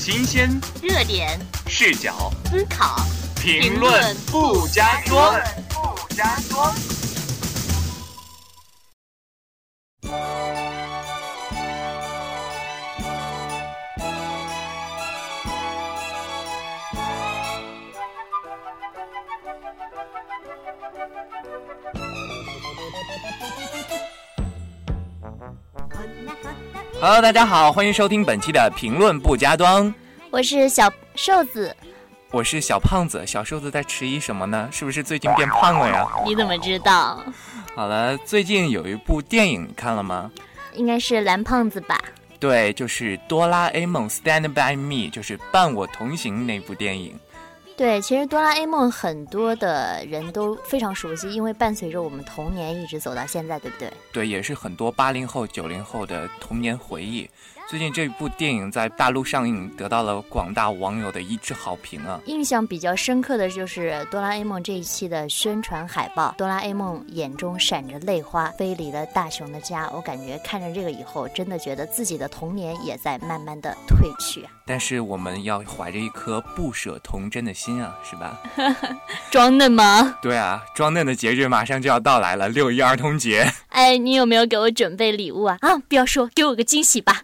新鲜、热点、视角、思考、评论不加装，不加装。Hello，大家好，欢迎收听本期的评论不加装。我是小瘦子，我是小胖子。小瘦子在迟疑什么呢？是不是最近变胖了呀？你怎么知道？好了，最近有一部电影你看了吗？应该是蓝胖子吧？对，就是《哆啦 A 梦 Stand by Me》，就是伴我同行那部电影。对，其实哆啦 A 梦很多的人都非常熟悉，因为伴随着我们童年一直走到现在，对不对？对，也是很多八零后、九零后的童年回忆。最近这部电影在大陆上映，得到了广大网友的一致好评啊！印象比较深刻的就是哆啦 A 梦这一期的宣传海报，哆啦 A 梦眼中闪着泪花，飞离了大雄的家。我感觉看着这个以后，真的觉得自己的童年也在慢慢的褪去。啊但是我们要怀着一颗不舍童真的心啊，是吧？装嫩吗？对啊，装嫩的节日马上就要到来了，六一儿童节。哎，你有没有给我准备礼物啊？啊，不要说，给我个惊喜吧。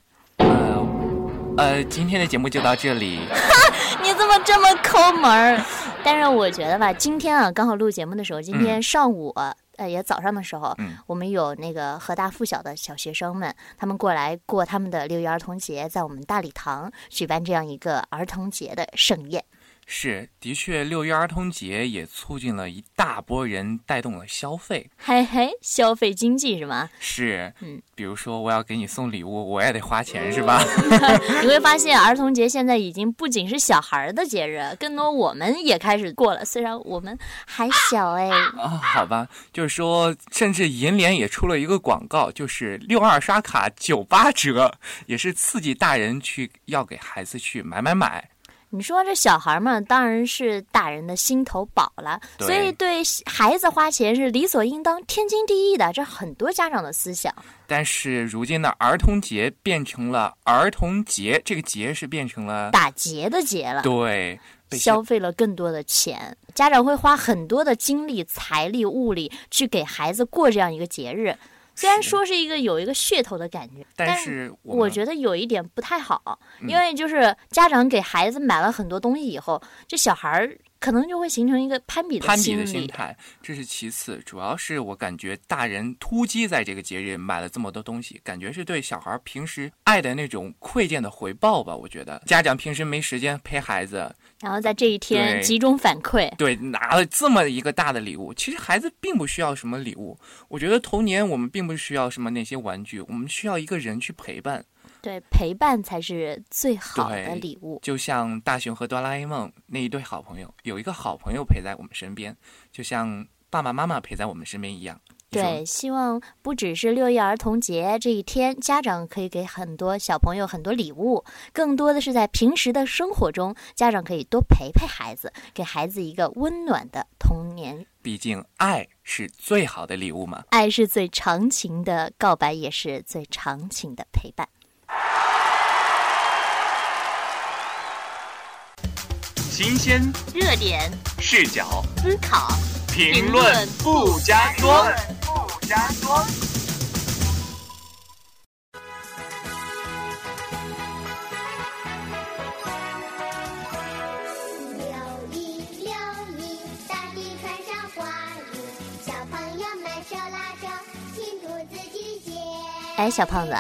呃，今天的节目就到这里。你怎么这么抠门儿？但是我觉得吧，今天啊，刚好录节目的时候，今天上午呃也早上的时候，我们有那个河大附小的小学生们，他们过来过他们的六一儿童节，在我们大礼堂举办这样一个儿童节的盛宴。是，的确，六一儿童节也促进了一大波人，带动了消费。嘿嘿，消费经济是吗？是，嗯，比如说我要给你送礼物，我也得花钱，是吧？你会发现，儿童节现在已经不仅是小孩的节日，更多我们也开始过了。虽然我们还小哎。啊，好吧，就是说，甚至银联也出了一个广告，就是六二刷卡九八折，也是刺激大人去要给孩子去买买买。你说这小孩嘛，当然是大人的心头宝了，所以对孩子花钱是理所应当、天经地义的，这很多家长的思想。但是如今的儿童节变成了儿童节，这个节是变成了打劫的劫了，对，消费了更多的钱，家长会花很多的精力、财力、物力去给孩子过这样一个节日。虽然说是一个有一个噱头的感觉，但是我觉得有一点不太好，因为就是家长给孩子买了很多东西以后，这小孩儿。可能就会形成一个攀比的攀比的心态，这是其次，主要是我感觉大人突击在这个节日买了这么多东西，感觉是对小孩平时爱的那种馈赠的回报吧。我觉得家长平时没时间陪孩子，然后在这一天集中反馈，对，拿了这么一个大的礼物。其实孩子并不需要什么礼物，我觉得童年我们并不需要什么那些玩具，我们需要一个人去陪伴。对，陪伴才是最好的礼物。就像大雄和哆啦 A 梦那一对好朋友，有一个好朋友陪在我们身边，就像爸爸妈妈陪在我们身边一样。对，希望不只是六一儿童节这一天，家长可以给很多小朋友很多礼物，更多的是在平时的生活中，家长可以多陪陪孩子，给孩子一个温暖的童年。毕竟，爱是最好的礼物嘛。爱是最长情的告白，也是最长情的陪伴。新鲜、热点、视角、思考、评论不加装，不加装。六一六一，大地穿上花衣，小朋友们手拉手，庆祝自己节。哎，小胖子，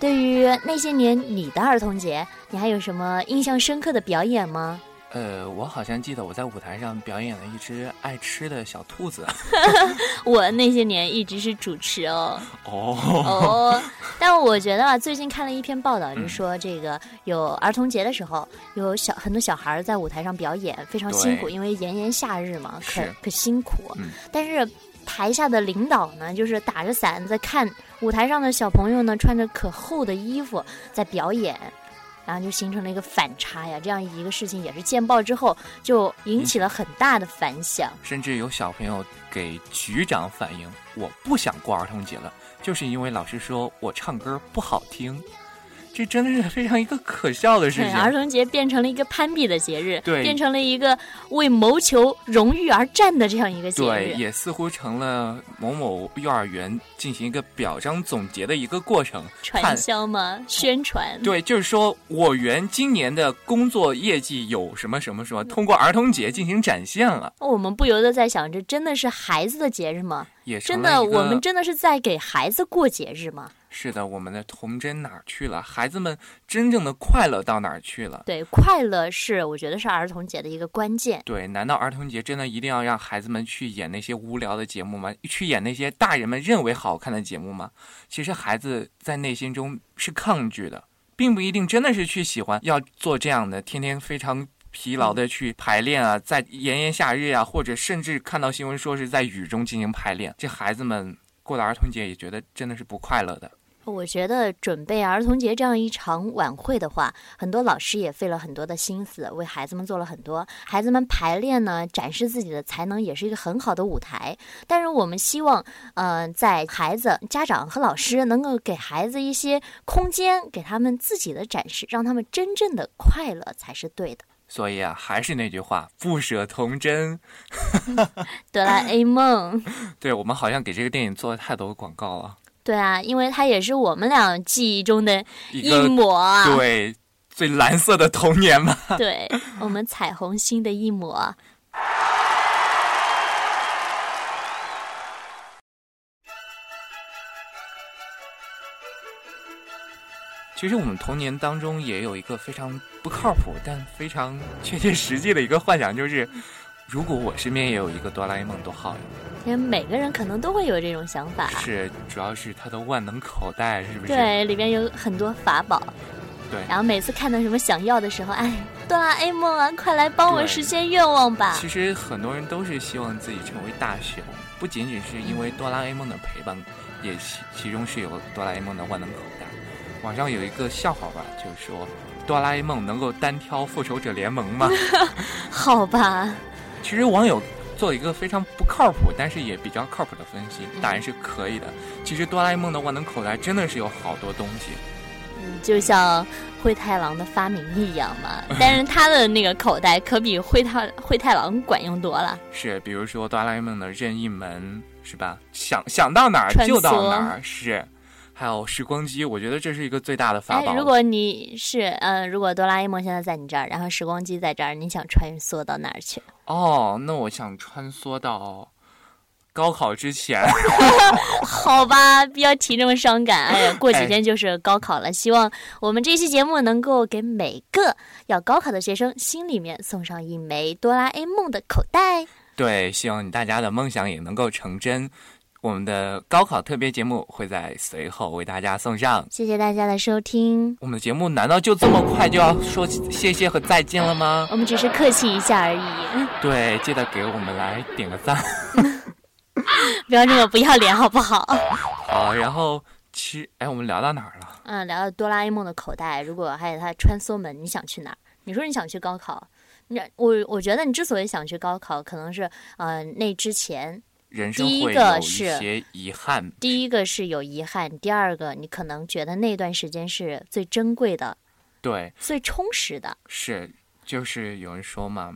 对于那些年你的儿童节，你还有什么印象深刻的表演吗？呃，我好像记得我在舞台上表演了一只爱吃的小兔子。我那些年一直是主持哦。哦哦，但我觉得啊，最近看了一篇报道，就说这个有儿童节的时候，有小很多小孩在舞台上表演，非常辛苦，因为炎炎夏日嘛，可可辛苦。但是台下的领导呢，就是打着伞在看舞台上的小朋友呢，穿着可厚的衣服在表演。然后就形成了一个反差呀，这样一个事情也是见报之后就引起了很大的反响，甚至有小朋友给局长反映，我不想过儿童节了，就是因为老师说我唱歌不好听。这真的是非常一个可笑的事情。儿童节变成了一个攀比的节日，对，变成了一个为谋求荣誉而战的这样一个节日，对，也似乎成了某某幼儿园进行一个表彰总结的一个过程，传销吗？宣传？对，就是说我园今年的工作业绩有什么什么什么，通过儿童节进行展现了。我们不由得在想，这真的是孩子的节日吗？也真的，我们真的是在给孩子过节日吗？是的，我们的童真哪儿去了？孩子们真正的快乐到哪儿去了？对，快乐是我觉得是儿童节的一个关键。对，难道儿童节真的一定要让孩子们去演那些无聊的节目吗？去演那些大人们认为好看的节目吗？其实孩子在内心中是抗拒的，并不一定真的是去喜欢要做这样的，天天非常疲劳的去排练啊，在炎炎夏日啊，或者甚至看到新闻说是在雨中进行排练，这孩子们过了儿童节也觉得真的是不快乐的。我觉得准备儿童节这样一场晚会的话，很多老师也费了很多的心思，为孩子们做了很多。孩子们排练呢，展示自己的才能，也是一个很好的舞台。但是我们希望，呃，在孩子、家长和老师能够给孩子一些空间，给他们自己的展示，让他们真正的快乐才是对的。所以啊，还是那句话，不舍童真。哆啦 A 梦。对我们好像给这个电影做了太多广告了。对啊，因为它也是我们俩记忆中的一抹啊，对，最蓝色的童年嘛。对我们彩虹星的一抹。其实我们童年当中也有一个非常不靠谱但非常确切实际的一个幻想，就是。如果我身边也有一个哆啦 A 梦多好呀！因为每个人可能都会有这种想法。是，主要是它的万能口袋，是不是？对，里边有很多法宝。对。然后每次看到什么想要的时候，哎，哆啦 A 梦啊，快来帮我实现愿望吧！其实很多人都是希望自己成为大雄，不仅仅是因为哆啦 A 梦的陪伴，也其其中是有哆啦 A 梦的万能口袋。网上有一个笑话吧，就是说哆啦 A 梦能够单挑复仇者联盟吗？好吧。其实网友做了一个非常不靠谱，但是也比较靠谱的分析，答案是可以的。其实哆啦 A 梦的万能口袋真的是有好多东西，嗯，就像灰太狼的发明一样嘛。但是他的那个口袋可比灰太灰太狼管用多了。是，比如说哆啦 A 梦的任意门，是吧？想想到哪儿就到哪儿，是。还有时光机，我觉得这是一个最大的法宝。如果你是嗯，如果哆啦 A 梦现在在你这儿，然后时光机在这儿，你想穿梭到哪儿去？哦，那我想穿梭到高考之前。好吧，不要提这么伤感。哎呀，过几天就是高考了，希望我们这期节目能够给每个要高考的学生心里面送上一枚哆啦 A 梦的口袋。对，希望你大家的梦想也能够成真。我们的高考特别节目会在随后为大家送上。谢谢大家的收听。我们的节目难道就这么快就要说谢谢和再见了吗？我们只是客气一下而已。对，记得给我们来点个赞。不要这么不要脸好不好？好，然后其实，哎，我们聊到哪儿了？嗯，聊到哆啦 A 梦的口袋，如果还有它穿梭门，你想去哪儿？你说你想去高考？那我我觉得你之所以想去高考，可能是呃那之前。第一个是遗憾，第一个是有遗憾，第二个你可能觉得那段时间是最珍贵的，对，最充实的。是，就是有人说嘛，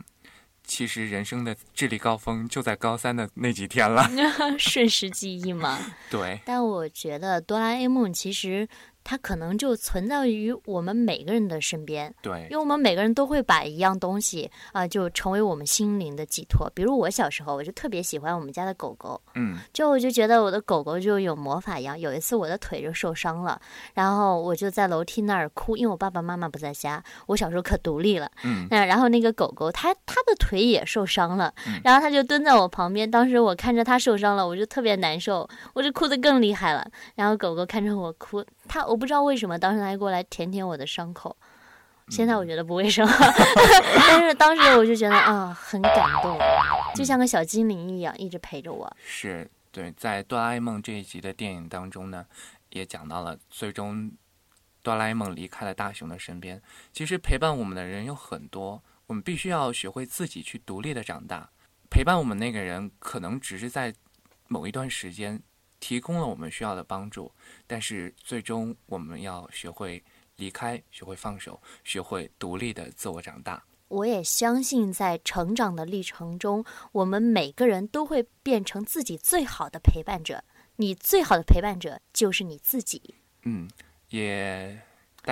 其实人生的智力高峰就在高三的那几天了，瞬时记忆嘛。对。但我觉得哆啦 A 梦其实。它可能就存在于我们每个人的身边，对，因为我们每个人都会把一样东西啊，就成为我们心灵的寄托。比如我小时候，我就特别喜欢我们家的狗狗，嗯，就我就觉得我的狗狗就有魔法一样。有一次我的腿就受伤了，然后我就在楼梯那儿哭，因为我爸爸妈妈不在家。我小时候可独立了，嗯，然后那个狗狗它它的腿也受伤了，然后它就蹲在我旁边。当时我看着它受伤了，我就特别难受，我就哭得更厉害了。然后狗狗看着我哭。他我不知道为什么当时他过来舔舔我的伤口，现在我觉得不卫生，但是当时我就觉得啊很感动，就像个小精灵一样一直陪着我。是对，在哆啦 A 梦这一集的电影当中呢，也讲到了最终哆啦 A 梦离开了大雄的身边。其实陪伴我们的人有很多，我们必须要学会自己去独立的长大。陪伴我们那个人可能只是在某一段时间。提供了我们需要的帮助，但是最终我们要学会离开，学会放手，学会独立的自我长大。我也相信，在成长的历程中，我们每个人都会变成自己最好的陪伴者。你最好的陪伴者就是你自己。嗯，也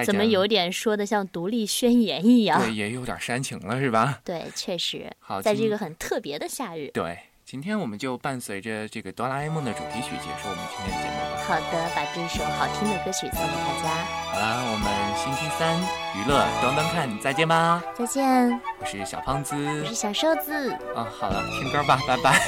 怎么有点说的像独立宣言一样？对，也有点煽情了，是吧？对，确实。好，在这个很特别的夏日。对，今天我们就伴随着这个哆啦 A 梦的主题曲结束我们今天的节目吧。好的，把这首好听的歌曲送给大家。好啦，我们星期三娱乐端端看，再见吧。再见。我是小胖子。我是小瘦子。啊，好了，听歌吧，拜拜。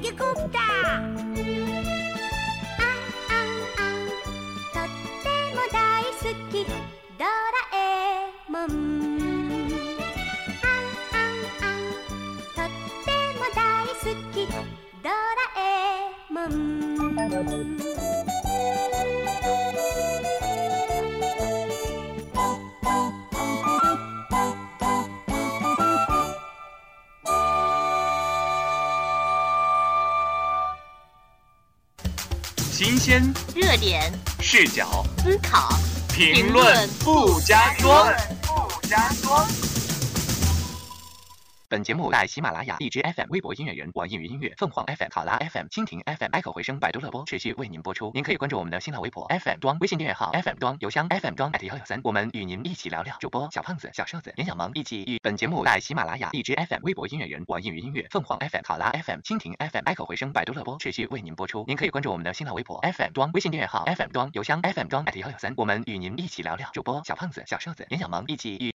que contar. 新鲜热点视角思考评论不加说。本节目在喜马拉雅、荔枝 FM、微博音乐人、网易云音乐、凤凰 FM、考拉 FM、蜻蜓 FM、爱口回声、百度乐播持续为您播出。您可以关注我们的新浪微博 FM 端、微信订阅号 FM 端、邮箱 FM 端幺幺三，我们与您一起聊聊。主播小胖子、小瘦子、严小萌一起与本节目在喜马拉雅、荔枝 FM、微博音乐人、网易云音乐、凤凰 FM、考拉 FM、蜻蜓 FM、爱口回声、百度乐播持续为您播出。您可以关注我们的新浪微博 FM 端、微信订阅号 FM 端、邮箱 FM 端幺幺三，我们与您一起聊聊。主播小胖子、小瘦子、严小萌一起与。